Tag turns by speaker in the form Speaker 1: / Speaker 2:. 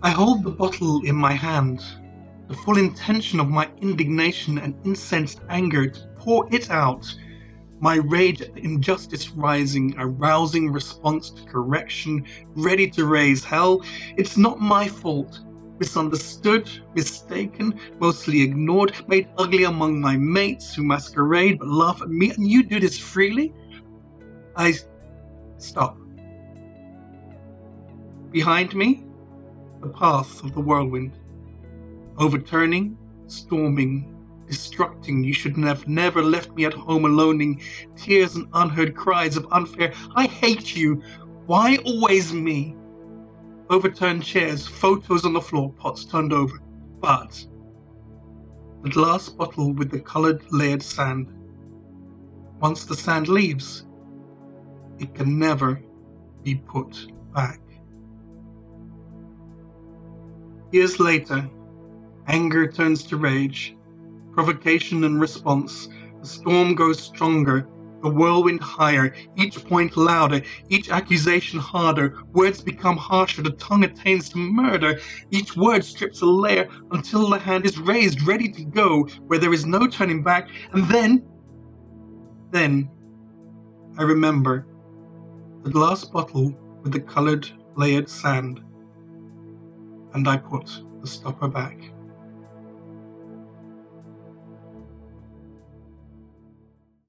Speaker 1: I hold the bottle in my hand, the full intention of my indignation and incensed anger to pour it out. My rage at the injustice rising, a rousing response to correction, ready to raise hell. It's not my fault. Misunderstood, mistaken, mostly ignored, made ugly among my mates who masquerade but laugh at me, and you do this freely? I stop. Behind me, the path of the whirlwind. Overturning, storming, destructing. You should have never left me at home alone in Tears and unheard cries of unfair. I hate you. Why always me? Overturned chairs, photos on the floor, pots turned over. But the glass bottle with the colored layered sand. Once the sand leaves, it can never be put back. Years later, anger turns to rage, provocation and response. The storm grows stronger, the whirlwind higher, each point louder, each accusation harder. Words become harsher, the tongue attains to murder. Each word strips a layer until the hand is raised, ready to go, where there is no turning back. And then, then, I remember the glass bottle with the colored layered sand and I put the stopper back.